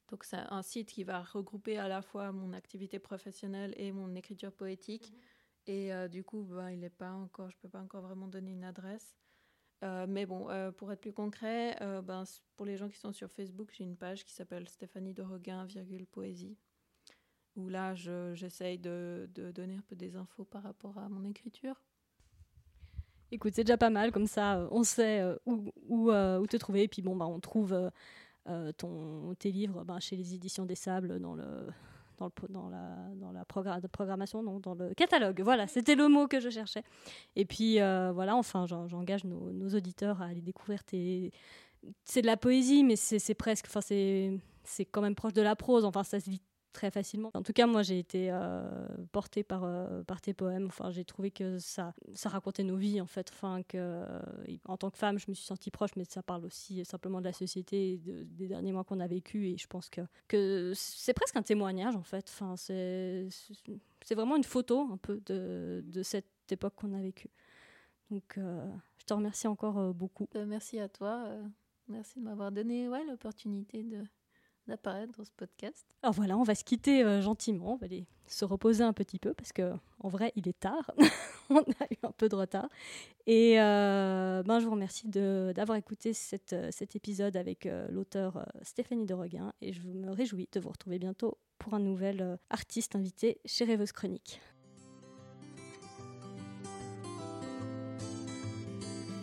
Donc, c'est un site qui va regrouper à la fois mon activité professionnelle et mon écriture poétique. Mhm. Et du coup, ben, il est pas encore, je ne peux pas encore vraiment donner une adresse. Mais bon, pour être plus concret, ben, pour les gens qui sont sur Facebook, j'ai une page qui s'appelle Stéphanie Doroguin, virgule poésie, où là, j'essaye de, de, donner un peu des infos par rapport à mon écriture. Écoute, c'est déjà pas mal, comme ça euh, on sait euh, où, euh, te trouver. Et puis bon, bah, on trouve tes livres bah, chez les éditions des Sables dans le, dans, le, dans la, dans la programmation, non, dans le catalogue. Voilà, c'était le mot que je cherchais. Et puis voilà, enfin, j'engage nos, nos, auditeurs à aller découvrir tes. C'est de la poésie, mais c'est presque. Enfin, c'est quand même proche de la prose. Enfin, ça se lit très facilement. En tout cas, moi, j'ai été euh, portée par, euh, par tes poèmes. Enfin, j'ai trouvé que ça, ça racontait nos vies, en fait. Enfin, que, euh, en tant que femme, je me suis sentie proche, mais ça parle aussi simplement de la société, des derniers mois qu'on a vécu. Et je pense que, que c'est presque un témoignage, en fait. Enfin, c'est, vraiment une photo, un peu, de, de cette époque qu'on a vécue. Donc, je te remercie encore beaucoup. merci à toi. merci de m'avoir donné ouais, l'opportunité de d'apparaître dans ce podcast. Alors voilà, on va se quitter euh, gentiment, on va aller se reposer un petit peu parce que en vrai, il est tard. on a eu un peu de retard. Et euh, ben, je vous remercie d'avoir écouté euh, cet épisode avec l'auteur Stéphanie de Reguin et je me réjouis de vous retrouver bientôt pour un nouvel artiste invité chez Rêveuse Chronique.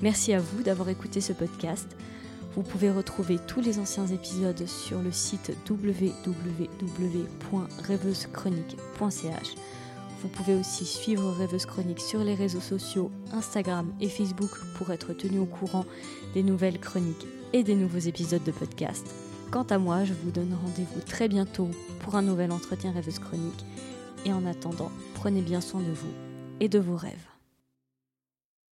Merci à vous d'avoir écouté ce podcast. Vous pouvez retrouver tous les anciens épisodes sur le site www.rêveuseChronique.ch. Vous pouvez aussi suivre Rêveuse Chronique sur les réseaux sociaux Instagram et Facebook pour être tenu au courant des nouvelles chroniques et des nouveaux épisodes de podcast. Quant à moi, je vous donne rendez-vous très bientôt pour un nouvel entretien Rêveuse Chronique. Et en attendant, prenez bien soin de vous et de vos rêves.